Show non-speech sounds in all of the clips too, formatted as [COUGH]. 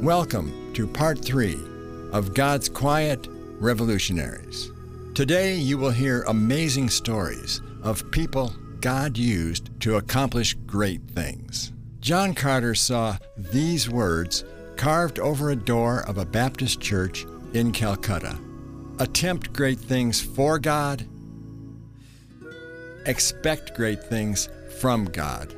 Welcome to part three of God's Quiet Revolutionaries. Today you will hear amazing stories of people God used to accomplish great things. John Carter saw these words carved over a door of a Baptist church in Calcutta Attempt great things for God, expect great things from God.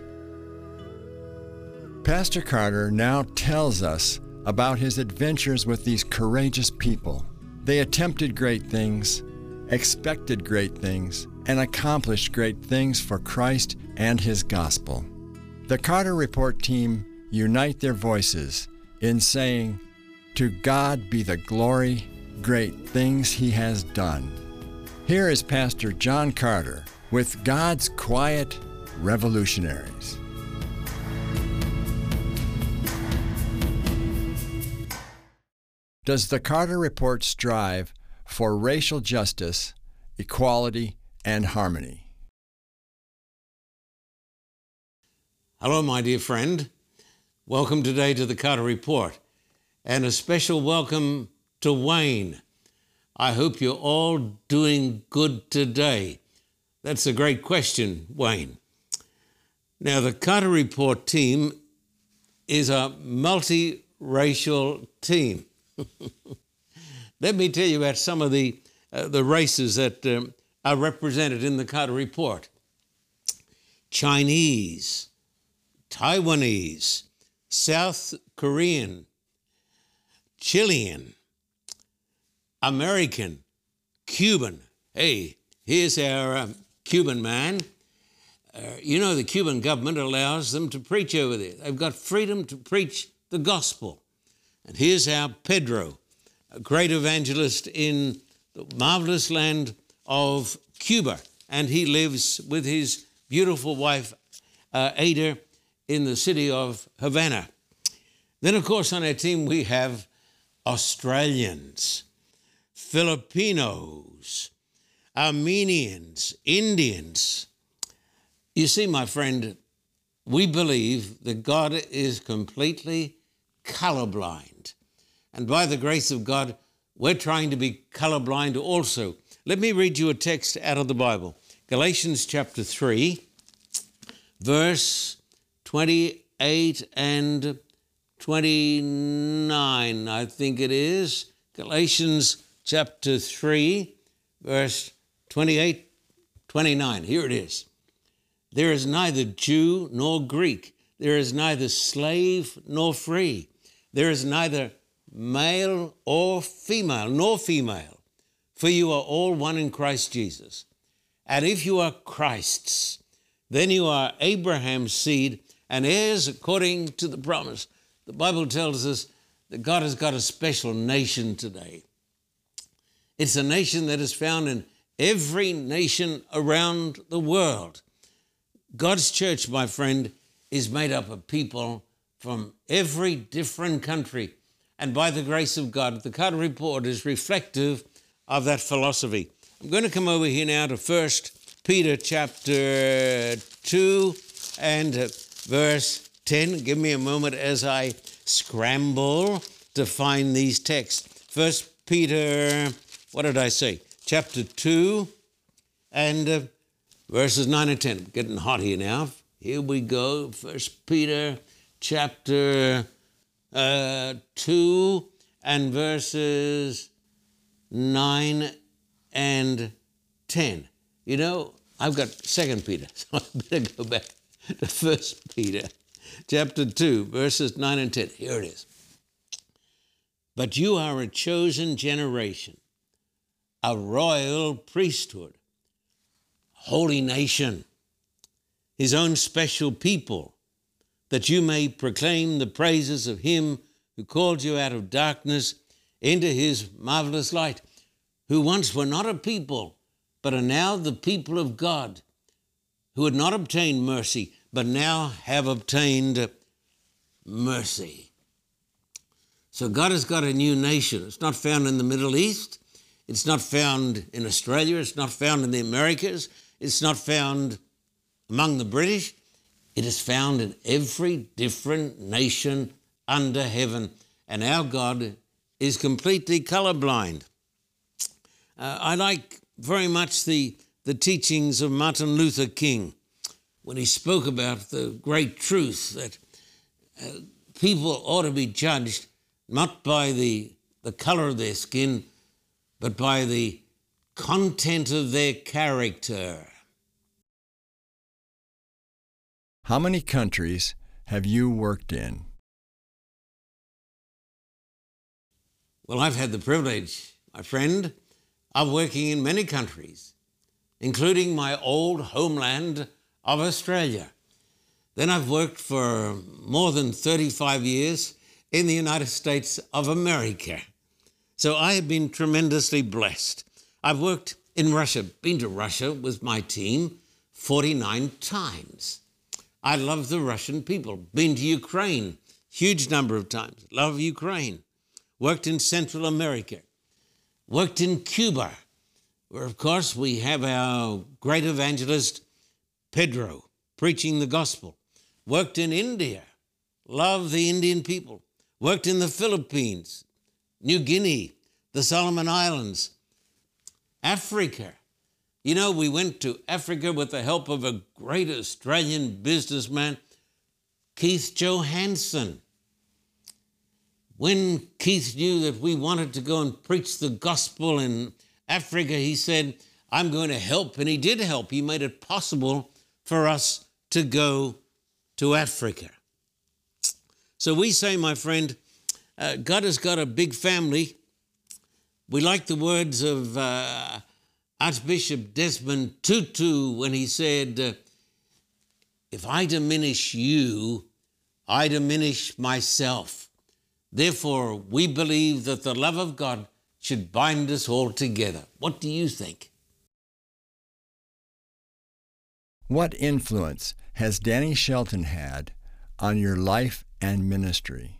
Pastor Carter now tells us about his adventures with these courageous people. They attempted great things, expected great things, and accomplished great things for Christ and his gospel. The Carter Report team unite their voices in saying, To God be the glory, great things he has done. Here is Pastor John Carter with God's Quiet Revolutionaries. Does the Carter Report strive for racial justice, equality, and harmony? Hello, my dear friend. Welcome today to the Carter Report, and a special welcome to Wayne. I hope you're all doing good today. That's a great question, Wayne. Now, the Carter Report team is a multiracial team. [LAUGHS] Let me tell you about some of the, uh, the races that um, are represented in the Carter Report Chinese, Taiwanese, South Korean, Chilean, American, Cuban. Hey, here's our um, Cuban man. Uh, you know, the Cuban government allows them to preach over there. They've got freedom to preach the gospel. And here's our Pedro, a great evangelist in the marvelous land of Cuba. And he lives with his beautiful wife, uh, Ada, in the city of Havana. Then, of course, on our team, we have Australians, Filipinos, Armenians, Indians. You see, my friend, we believe that God is completely colorblind. And by the grace of God, we're trying to be colorblind also. Let me read you a text out of the Bible Galatians chapter 3, verse 28 and 29, I think it is. Galatians chapter 3, verse 28, 29. Here it is. There is neither Jew nor Greek, there is neither slave nor free there is neither male or female, nor female, for you are all one in Christ Jesus. And if you are Christ's, then you are Abraham's seed and heirs according to the promise. The Bible tells us that God has got a special nation today. It's a nation that is found in every nation around the world. God's church, my friend, is made up of people from every different country. And by the grace of God, the Carter Report is reflective of that philosophy. I'm going to come over here now to First Peter chapter 2 and verse 10. Give me a moment as I scramble to find these texts. First Peter, what did I say? Chapter 2 and uh, verses 9 and 10. Getting hot here now. Here we go. First Peter chapter uh, 2 and verses 9 and 10. You know, I've got Second Peter, [LAUGHS] so I better go back to First Peter, chapter 2, verses 9 and 10. Here it is. But you are a chosen generation, a royal priesthood, holy nation, his own special people that you may proclaim the praises of him who called you out of darkness into his marvelous light, who once were not a people, but are now the people of God, who had not obtained mercy, but now have obtained mercy. So God has got a new nation. It's not found in the Middle East. It's not found in Australia. It's not found in the Americas. It's not found among the British. It is found in every different nation under heaven. and our God is completely colorblind. Uh, I like very much the, the teachings of Martin Luther King when he spoke about the great truth that uh, people ought to be judged not by the, the color of their skin, but by the content of their character. How many countries have you worked in? Well, I've had the privilege, my friend, of working in many countries, including my old homeland of Australia. Then I've worked for more than 35 years in the United States of America. So I have been tremendously blessed. I've worked in Russia, been to Russia with my team 49 times. I love the Russian people. Been to Ukraine, huge number of times. Love Ukraine. Worked in Central America. Worked in Cuba, where, of course, we have our great evangelist, Pedro, preaching the gospel. Worked in India. Love the Indian people. Worked in the Philippines, New Guinea, the Solomon Islands, Africa. You know, we went to Africa with the help of a great Australian businessman, Keith Johansen. When Keith knew that we wanted to go and preach the gospel in Africa, he said, I'm going to help. And he did help. He made it possible for us to go to Africa. So we say, my friend, uh, God has got a big family. We like the words of uh, Archbishop Desmond Tutu when he said, uh, If I diminish you, I diminish myself. Therefore, we believe that the love of God should bind us all together. What do you think? What influence has Danny Shelton had on your life and ministry?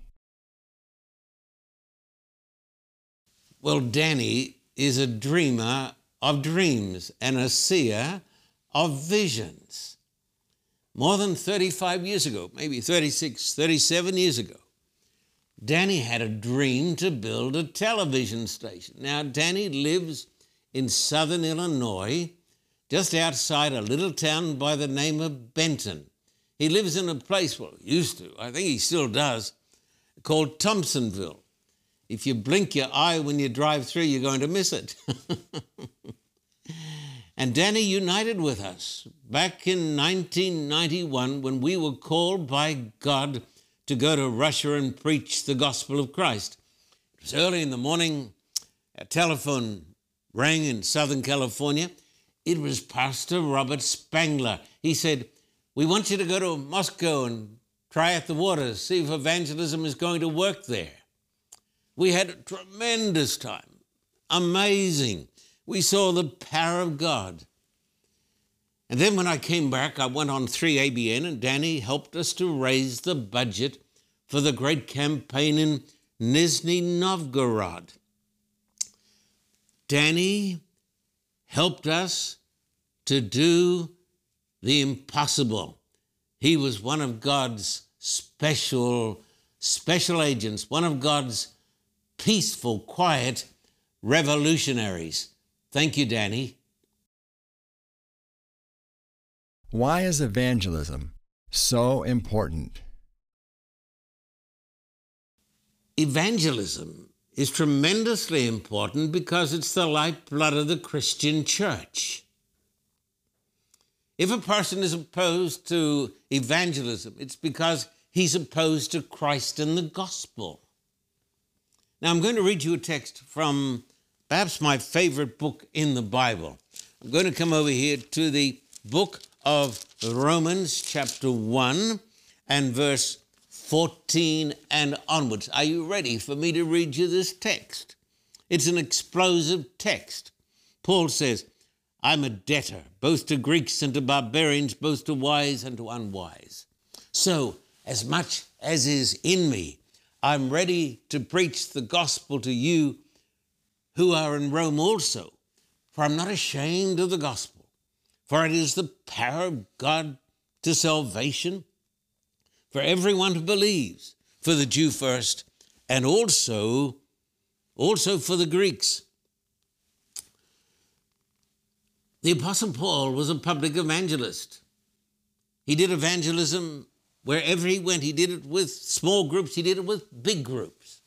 Well, Danny is a dreamer of dreams and a seer of visions. More than 35 years ago, maybe 36, 37 years ago, Danny had a dream to build a television station. Now, Danny lives in southern Illinois, just outside a little town by the name of Benton. He lives in a place, well, used to, I think he still does, called Thompsonville. If you blink your eye when you drive through, you're going to miss it. [LAUGHS] and Danny united with us back in 1991 when we were called by God to go to Russia and preach the gospel of Christ. It was early in the morning, a telephone rang in Southern California. It was Pastor Robert Spangler. He said, We want you to go to Moscow and try out the waters, see if evangelism is going to work there. We had a tremendous time. Amazing. We saw the power of God. And then when I came back, I went on 3ABN, and Danny helped us to raise the budget for the great campaign in Nizhny Novgorod. Danny helped us to do the impossible. He was one of God's special special agents, one of God's peaceful, quiet revolutionaries. Thank you, Danny. Why is evangelism so important? Evangelism is tremendously important because it's the lifeblood of the Christian church. If a person is opposed to evangelism, it's because he's opposed to Christ and the gospel. Now, I'm going to read you a text from perhaps my favorite book in the Bible. I'm going to come over here to the book of Romans, chapter 1, and verse 14 and onwards. Are you ready for me to read you this text? It's an explosive text. Paul says, I'm a debtor, both to Greeks and to barbarians, both to wise and to unwise. So, as much as is in me, I'm ready to preach the gospel to you who are in Rome also, for I'm not ashamed of the gospel, for it is the power of God to salvation for everyone who believes, for the Jew first and also, also for the Greeks. The Apostle Paul was a public evangelist. He did evangelism wherever he went. He did it with small groups, he did it with big groups.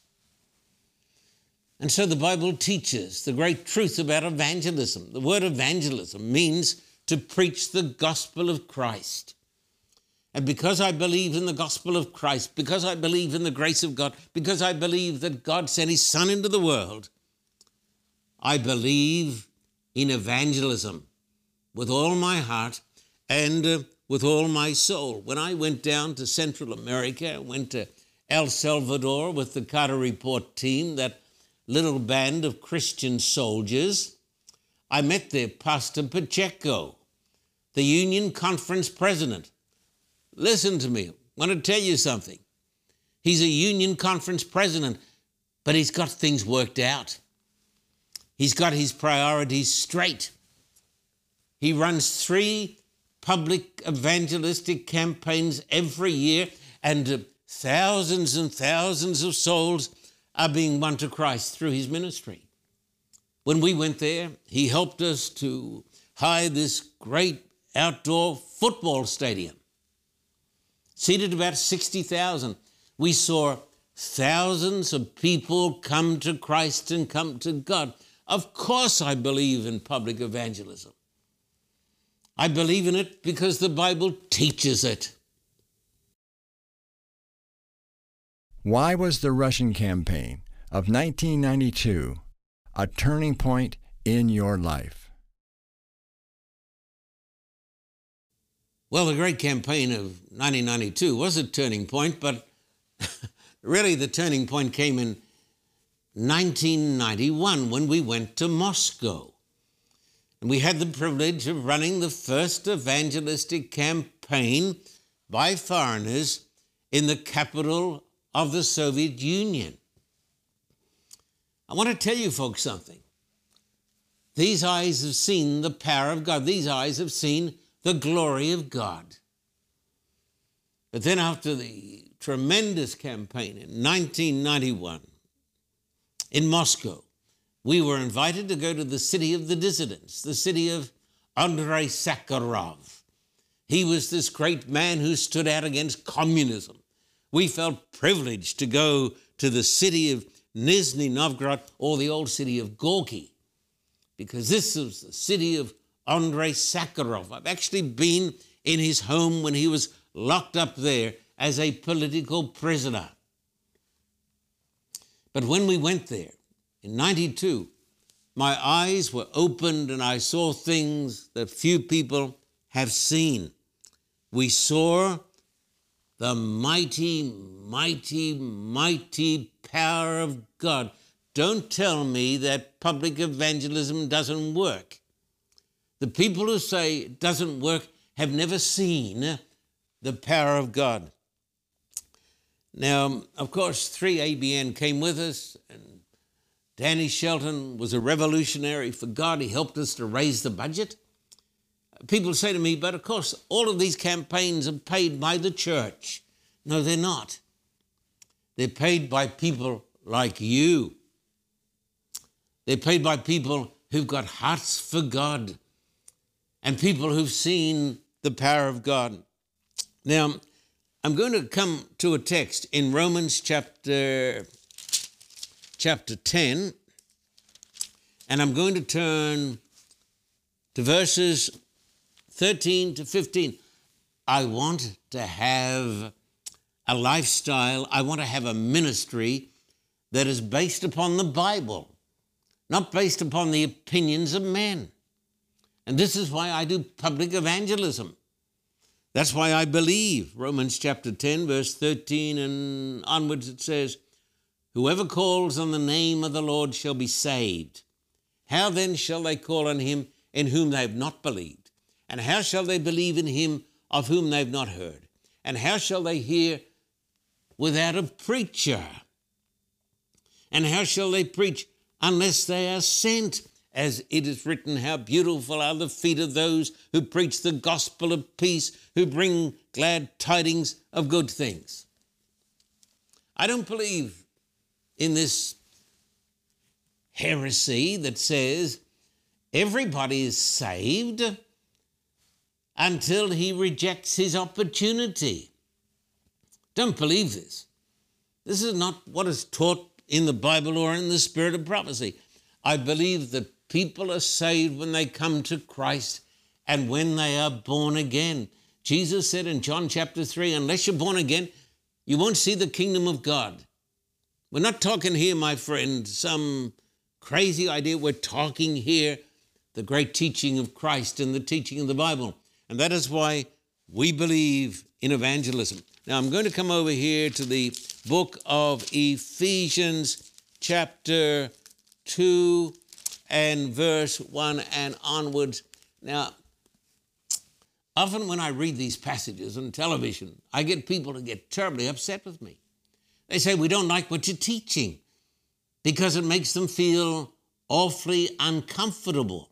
And so the Bible teaches the great truth about evangelism. The word evangelism means to preach the gospel of Christ. And because I believe in the gospel of Christ, because I believe in the grace of God, because I believe that God sent his Son into the world, I believe in evangelism with all my heart and uh, with all my soul. When I went down to Central America, went to El Salvador with the Carter Report team, that little band of Christian soldiers. I met there Pastor Pacheco, the Union Conference president. Listen to me, I want to tell you something. He's a Union Conference president, but he's got things worked out. He's got his priorities straight. He runs three public evangelistic campaigns every year, and uh, thousands and thousands of souls are being won to Christ through his ministry. When we went there, he helped us to hire this great outdoor football stadium, seated about 60,000. We saw thousands of people come to Christ and come to God. Of course, I believe in public evangelism. I believe in it because the Bible teaches it. Why was the Russian campaign of 1992 a turning point in your life? Well, the great campaign of 1992 was a turning point, but [LAUGHS] really the turning point came in 1991 when we went to Moscow. And we had the privilege of running the first evangelistic campaign by foreigners in the capital of the Soviet Union. I want to tell you folks something. These eyes have seen the power of God. These eyes have seen the glory of God. But then, after the tremendous campaign in 1991 in Moscow, we were invited to go to the city of the dissidents, the city of Andrei Sakharov. He was this great man who stood out against communism. We felt privileged to go to the city of Nizhny Novgorod or the old city of Gorky because this was the city of Andrei Sakharov. I've actually been in his home when he was locked up there as a political prisoner. But when we went there, in 92, my eyes were opened and I saw things that few people have seen. We saw the mighty, mighty, mighty power of God. Don't tell me that public evangelism doesn't work. The people who say it doesn't work have never seen the power of God. Now, of course, 3ABN came with us, and Danny Shelton was a revolutionary for God. He helped us to raise the budget. People say to me, but of course, all of these campaigns are paid by the church. No, they're not. They're paid by people like you. They're paid by people who've got hearts for God and people who've seen the power of God. Now, I'm going to come to a text in Romans chapter chapter 10, and I'm going to turn to verses 13 to 15. I want to have a lifestyle, I want to have a ministry that is based upon the Bible, not based upon the opinions of men. And this is why I do public evangelism. That's why I believe. Romans chapter 10, verse 13 and onwards, it says, Whoever calls on the name of the Lord shall be saved. How then shall they call on him in whom they have not believed? And how shall they believe in him of whom they have not heard? And how shall they hear without a preacher? And how shall they preach unless they are sent? As it is written, How beautiful are the feet of those who preach the gospel of peace, who bring glad tidings of good things. I don't believe in this heresy that says everybody is saved until he rejects his opportunity. Don't believe this. This is not what is taught in the Bible or in the spirit of prophecy. I believe that people are saved when they come to Christ and when they are born again. Jesus said in John chapter 3 unless you're born again, you won't see the kingdom of God. We're not talking here, my friend, some crazy idea. We're talking here the great teaching of Christ and the teaching of the Bible. And that is why we believe in evangelism. Now, I'm going to come over here to the book of Ephesians, chapter 2 and verse 1 and onwards. Now, often when I read these passages on television, I get people to get terribly upset with me. They say, We don't like what you're teaching because it makes them feel awfully uncomfortable.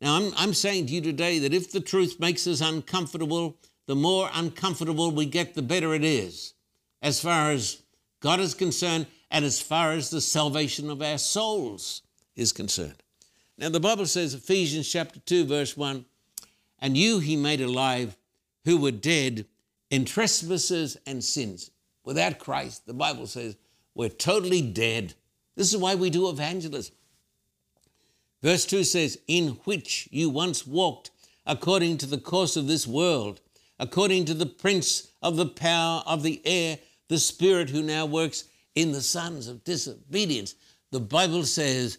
Now, I'm, I'm saying to you today that if the truth makes us uncomfortable, the more uncomfortable we get, the better it is, as far as God is concerned and as far as the salvation of our souls is concerned. Now, the Bible says, Ephesians chapter 2, verse 1, and you he made alive who were dead in trespasses and sins. Without Christ, the Bible says, we're totally dead. This is why we do evangelism. Verse 2 says, In which you once walked according to the course of this world, according to the prince of the power of the air, the spirit who now works in the sons of disobedience. The Bible says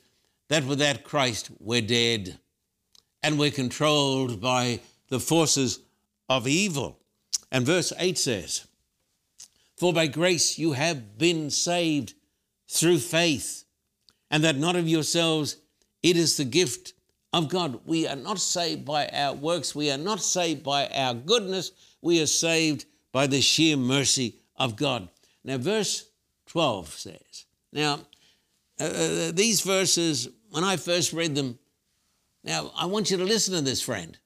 that without Christ we're dead and we're controlled by the forces of evil. And verse 8 says, For by grace you have been saved through faith, and that not of yourselves, it is the gift of God. We are not saved by our works, we are not saved by our goodness, we are saved by the sheer mercy of God. Now, verse 12 says, Now, uh, uh, these verses, when I first read them, now I want you to listen to this, friend.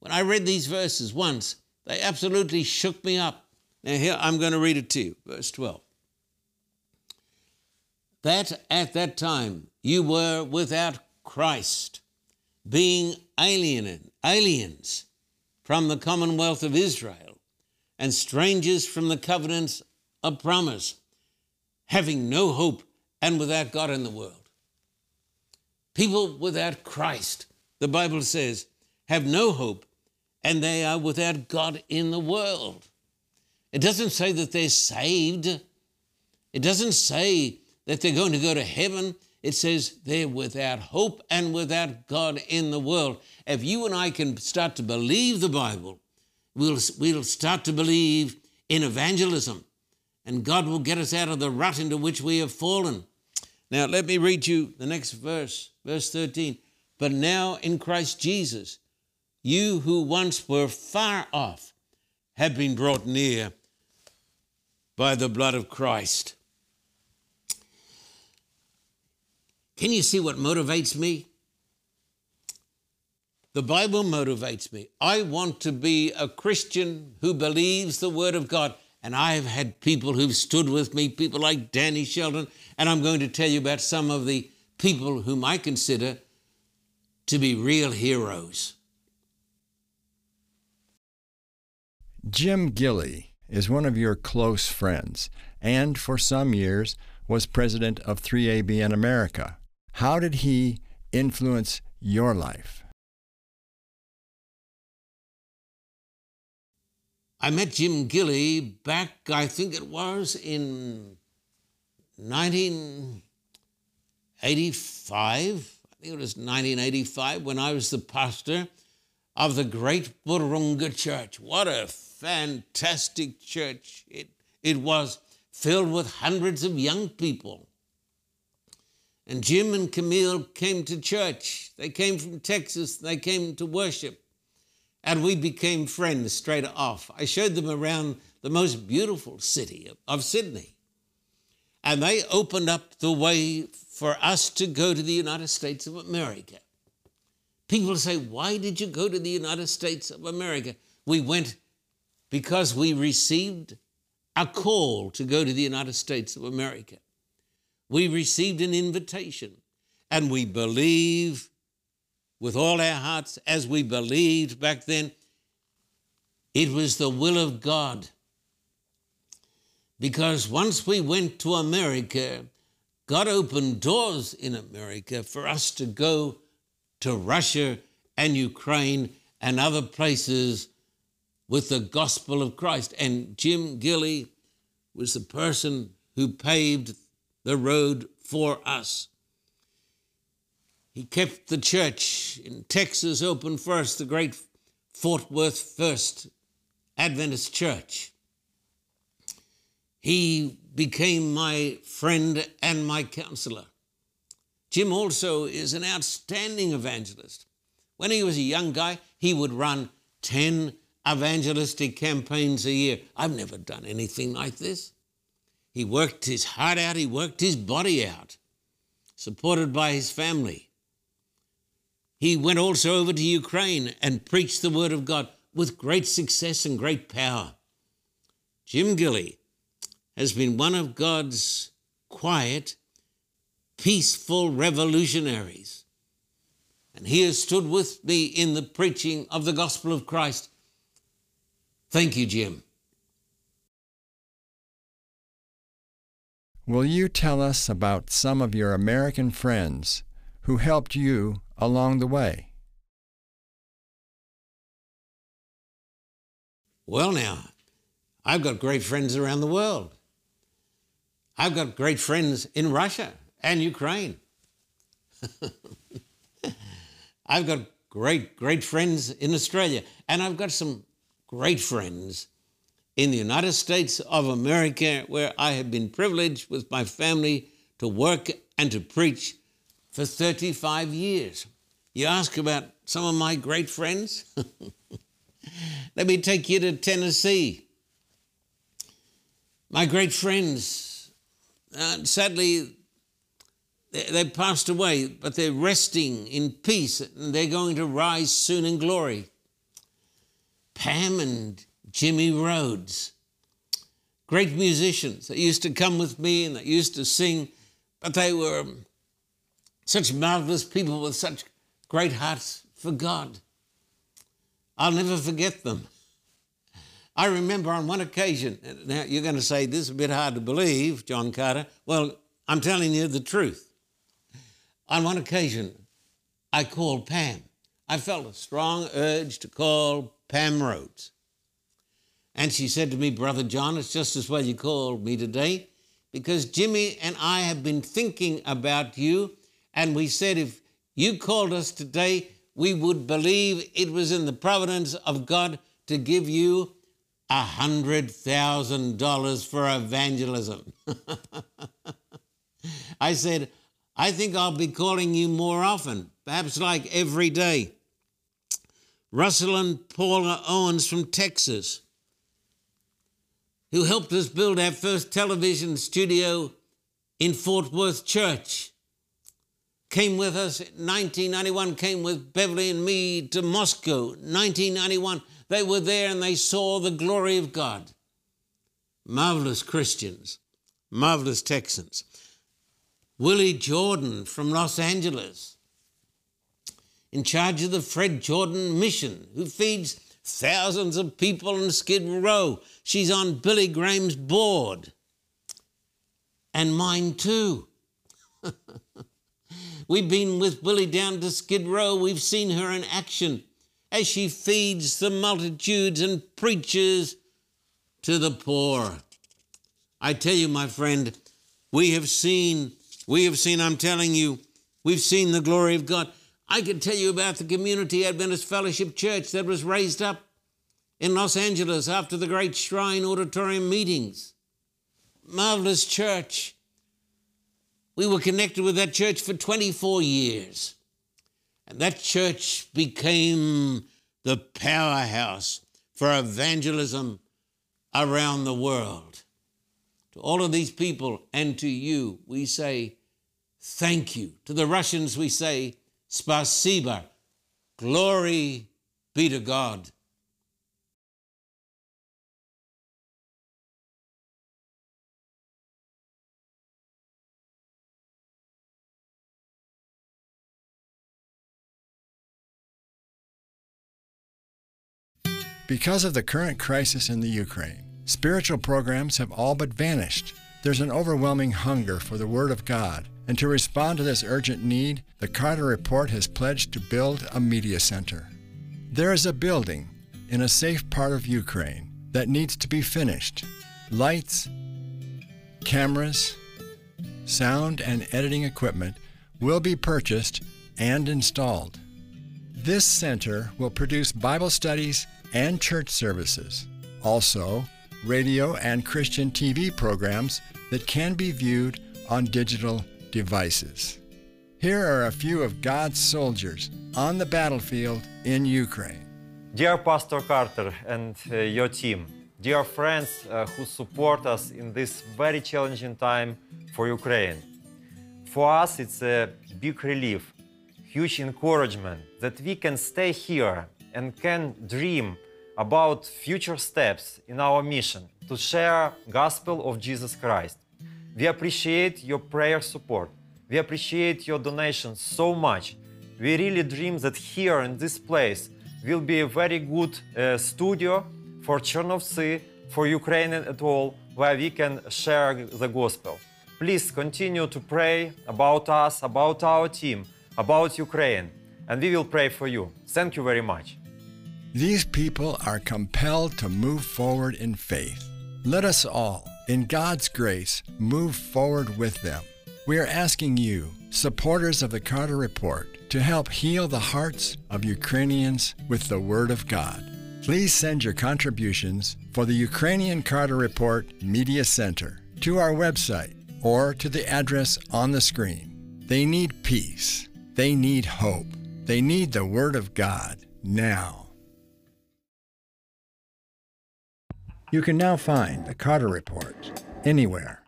When I read these verses once, they absolutely shook me up. Now, here I'm going to read it to you, verse 12. That at that time you were without Christ, being alien, aliens from the commonwealth of Israel and strangers from the covenants of promise, having no hope and without God in the world. People without Christ, the Bible says, have no hope and they are without God in the world. It doesn't say that they're saved. It doesn't say that they're going to go to heaven it says they're without hope and without God in the world. If you and I can start to believe the Bible, we'll, we'll start to believe in evangelism, and God will get us out of the rut into which we have fallen. Now, let me read you the next verse, verse 13. But now in Christ Jesus, you who once were far off have been brought near by the blood of Christ. Can you see what motivates me? The Bible motivates me. I want to be a Christian who believes the Word of God. And I've had people who've stood with me, people like Danny Shelton, and I'm going to tell you about some of the people whom I consider to be real heroes. Jim Gilley is one of your close friends and for some years was president of 3ABN America. How did he influence your life? I met Jim Gilley back, I think it was in 1985. I think it was 1985 when I was the pastor of the great Wahroonga Church. What a fantastic church it, it was, filled with hundreds of young people. And Jim and Camille came to church. They came from Texas. They came to worship. And we became friends straight off. I showed them around the most beautiful city of Sydney. And they opened up the way for us to go to the United States of America. People say, Why did you go to the United States of America? We went because we received a call to go to the United States of America. we received an invitation and we believe with all our hearts as we believed back then. It was the will of God. Because once we went to America, God opened doors in America for us to go to Russia and Ukraine and other places with the gospel of Christ. And Jim Gilley was the person who paved the road for us. He kept the church in Texas open first, the great Fort Worth First Adventist Church. He became my friend and my counselor. Jim also is an outstanding evangelist. When he was a young guy, he would run 10 evangelistic campaigns a year. I've never done anything like this. He worked his heart out, he worked his body out, supported by his family. He went also over to Ukraine and preached the word of God with great success and great power. Jim Gilley has been one of God's quiet, peaceful revolutionaries. And he has stood with me in the preaching of the gospel of Christ. Thank you, Jim. Will you tell us about some of your American friends who helped you along the way? Well, now, I've got great friends around the world. I've got great friends in Russia and Ukraine. [LAUGHS] I've got great, great friends in Australia. And I've got some great friends in the United States of America where I have been privileged with my family to work and to preach for 35 years. You ask about some of my great friends? [LAUGHS] Let me take you to Tennessee. My great friends, uh, sadly, they, they passed away, but they're resting in peace and they're going to rise soon in glory. Pam and Jimmy Rhodes, great musicians that used to come with me and that used to sing, but they were um, such marvelous people with such great hearts for God. I'll never forget them. I remember on one occasion, now you're going to say this is a bit hard to believe, John Carter. Well, I'm telling you the truth. On one occasion, I called Pam. I felt a strong urge to call Pam Rhodes. And she said to me, Brother John, it's just as well you called me today because Jimmy and I have been thinking about you. And we said if you called us today, we would believe it was in the providence of God to give you a hundred thousand dollars for evangelism. [LAUGHS] I said, I think I'll be calling you more often, perhaps like every day. Russell and Paula Owens from Texas, who helped us build our first television studio in Fort Worth Church. Came with us in 1991 came with beverly and me to moscow. 1991 they were there and they saw the glory of god. Marvelous christians. Marvelous texans willie jordan from los angeles in charge of the fred jordan mission who feeds thousands of people in skid row she's on billy graham's board and mine too [LAUGHS] We've been with Willie down to Skid Row. We've seen her in action as she feeds the multitudes and preaches to the poor. I tell you, my friend, we have seen, we have seen, I'm telling you, we've seen the glory of God. I could tell you about the Community Adventist Fellowship Church that was raised up in Los Angeles after the great Shrine Auditorium meetings. Marvelous church. We were connected with that church for 24 years. And that church became the powerhouse for evangelism around the world. To all of these people and to you, we say thank you. To the Russians, we say, spasiba, glory be to God. Because of the current crisis in the Ukraine, spiritual programs have all but vanished. There's an overwhelming hunger for the Word of God and to respond to this urgent need, the Carter Report has pledged to build a media center. There is a building in a safe part of Ukraine that needs to be finished. Lights, cameras, sound, and editing equipment will be purchased and installed. This center will produce Bible studies and church services. Also, radio and Christian TV programs that can be viewed on digital devices. Here are a few of God's soldiers on the battlefield in Ukraine. Dear Pastor Carter and uh, your team, dear friends uh, who support us in this very challenging time for Ukraine. For us, it's a big relief, huge encouragement that we can stay here and can dream about future steps in our mission to share gospel of Jesus Christ. We appreciate your prayer support. We appreciate your donations so much. We really dream that here in this place will be a very good uh, studio for Chernovtsi, for Ukraine at all, where we can share the gospel. Please continue to pray about us, about our team, about Ukraine, and we will pray for you. Thank you very much. These people are compelled to move forward in faith. Let us all, in God's grace, move forward with them. We are asking you, supporters of the Carter Report, to help heal the hearts of Ukrainians with the Word of God. Please send your contributions for the Ukrainian Carter Report Media Center to our website or to the address on the screen. They need peace. They need hope. They need the Word of God now. You can now find the Carter Report anywhere,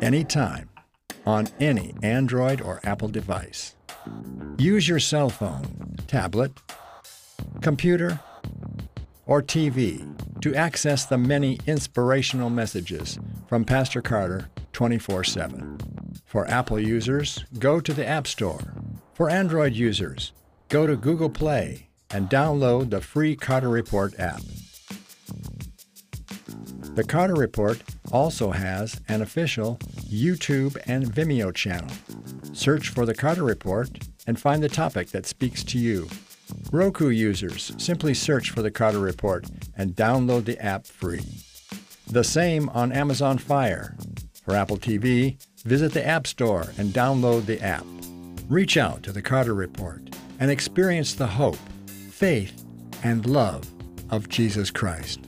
anytime, on any Android or Apple device. Use your cell phone, tablet, computer, or TV to access the many inspirational messages from Pastor Carter 24 7. For Apple users, go to the App Store. For Android users, go to Google Play and download the free Carter Report app. The Carter Report also has an official YouTube and Vimeo channel. Search for the Carter Report and find the topic that speaks to you. Roku users simply search for the Carter Report and download the app free. The same on Amazon Fire. For Apple TV, visit the App Store and download the app. Reach out to the Carter Report and experience the hope, faith, and love of Jesus Christ.